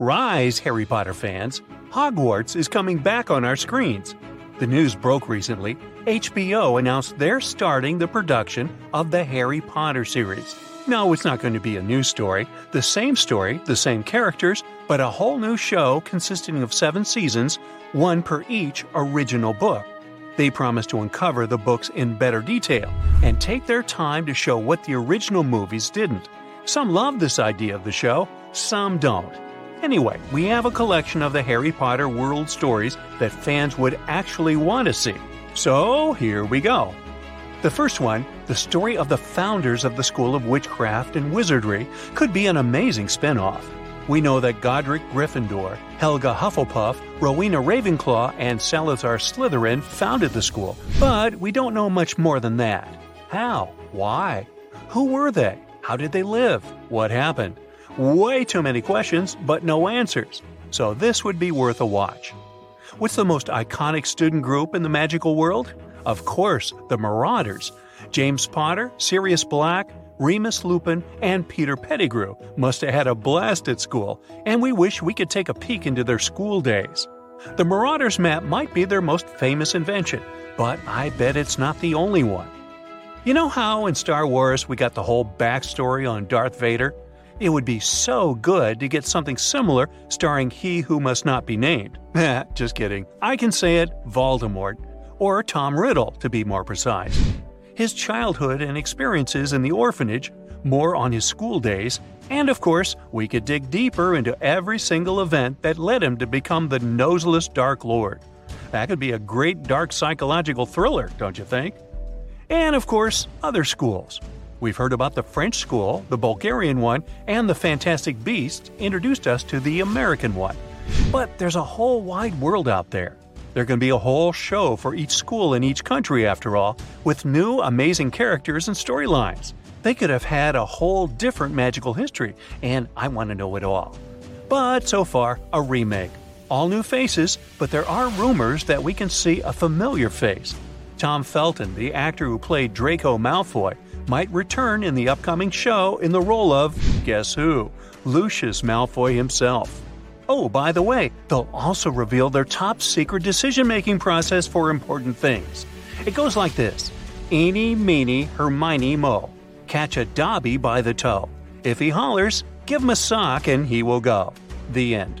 Rise, Harry Potter fans! Hogwarts is coming back on our screens. The news broke recently. HBO announced they're starting the production of the Harry Potter series. No, it's not going to be a new story. The same story, the same characters, but a whole new show consisting of seven seasons, one per each original book. They promise to uncover the books in better detail and take their time to show what the original movies didn't. Some love this idea of the show, some don't. Anyway, we have a collection of the Harry Potter world stories that fans would actually want to see. So here we go. The first one, the story of the founders of the School of Witchcraft and Wizardry, could be an amazing spin off. We know that Godric Gryffindor, Helga Hufflepuff, Rowena Ravenclaw, and Salazar Slytherin founded the school, but we don't know much more than that. How? Why? Who were they? How did they live? What happened? Way too many questions, but no answers. So this would be worth a watch. What's the most iconic student group in the magical world? Of course, the Marauders. James Potter, Sirius Black, Remus Lupin, and Peter Pettigrew must have had a blast at school, and we wish we could take a peek into their school days. The Marauders map might be their most famous invention, but I bet it's not the only one. You know how in Star Wars we got the whole backstory on Darth Vader? It would be so good to get something similar starring He Who Must Not Be Named. Just kidding. I can say it Voldemort, or Tom Riddle to be more precise. His childhood and experiences in the orphanage, more on his school days, and of course, we could dig deeper into every single event that led him to become the noseless Dark Lord. That could be a great dark psychological thriller, don't you think? And of course, other schools. We've heard about the French school, the Bulgarian one, and the Fantastic Beasts introduced us to the American one. But there's a whole wide world out there. There can be a whole show for each school in each country, after all, with new amazing characters and storylines. They could have had a whole different magical history, and I want to know it all. But so far, a remake. All new faces, but there are rumors that we can see a familiar face. Tom Felton, the actor who played Draco Malfoy, might return in the upcoming show in the role of, guess who? Lucius Malfoy himself. Oh, by the way, they'll also reveal their top secret decision making process for important things. It goes like this Eeny, meeny, Hermione, mo. Catch a Dobby by the toe. If he hollers, give him a sock and he will go. The end.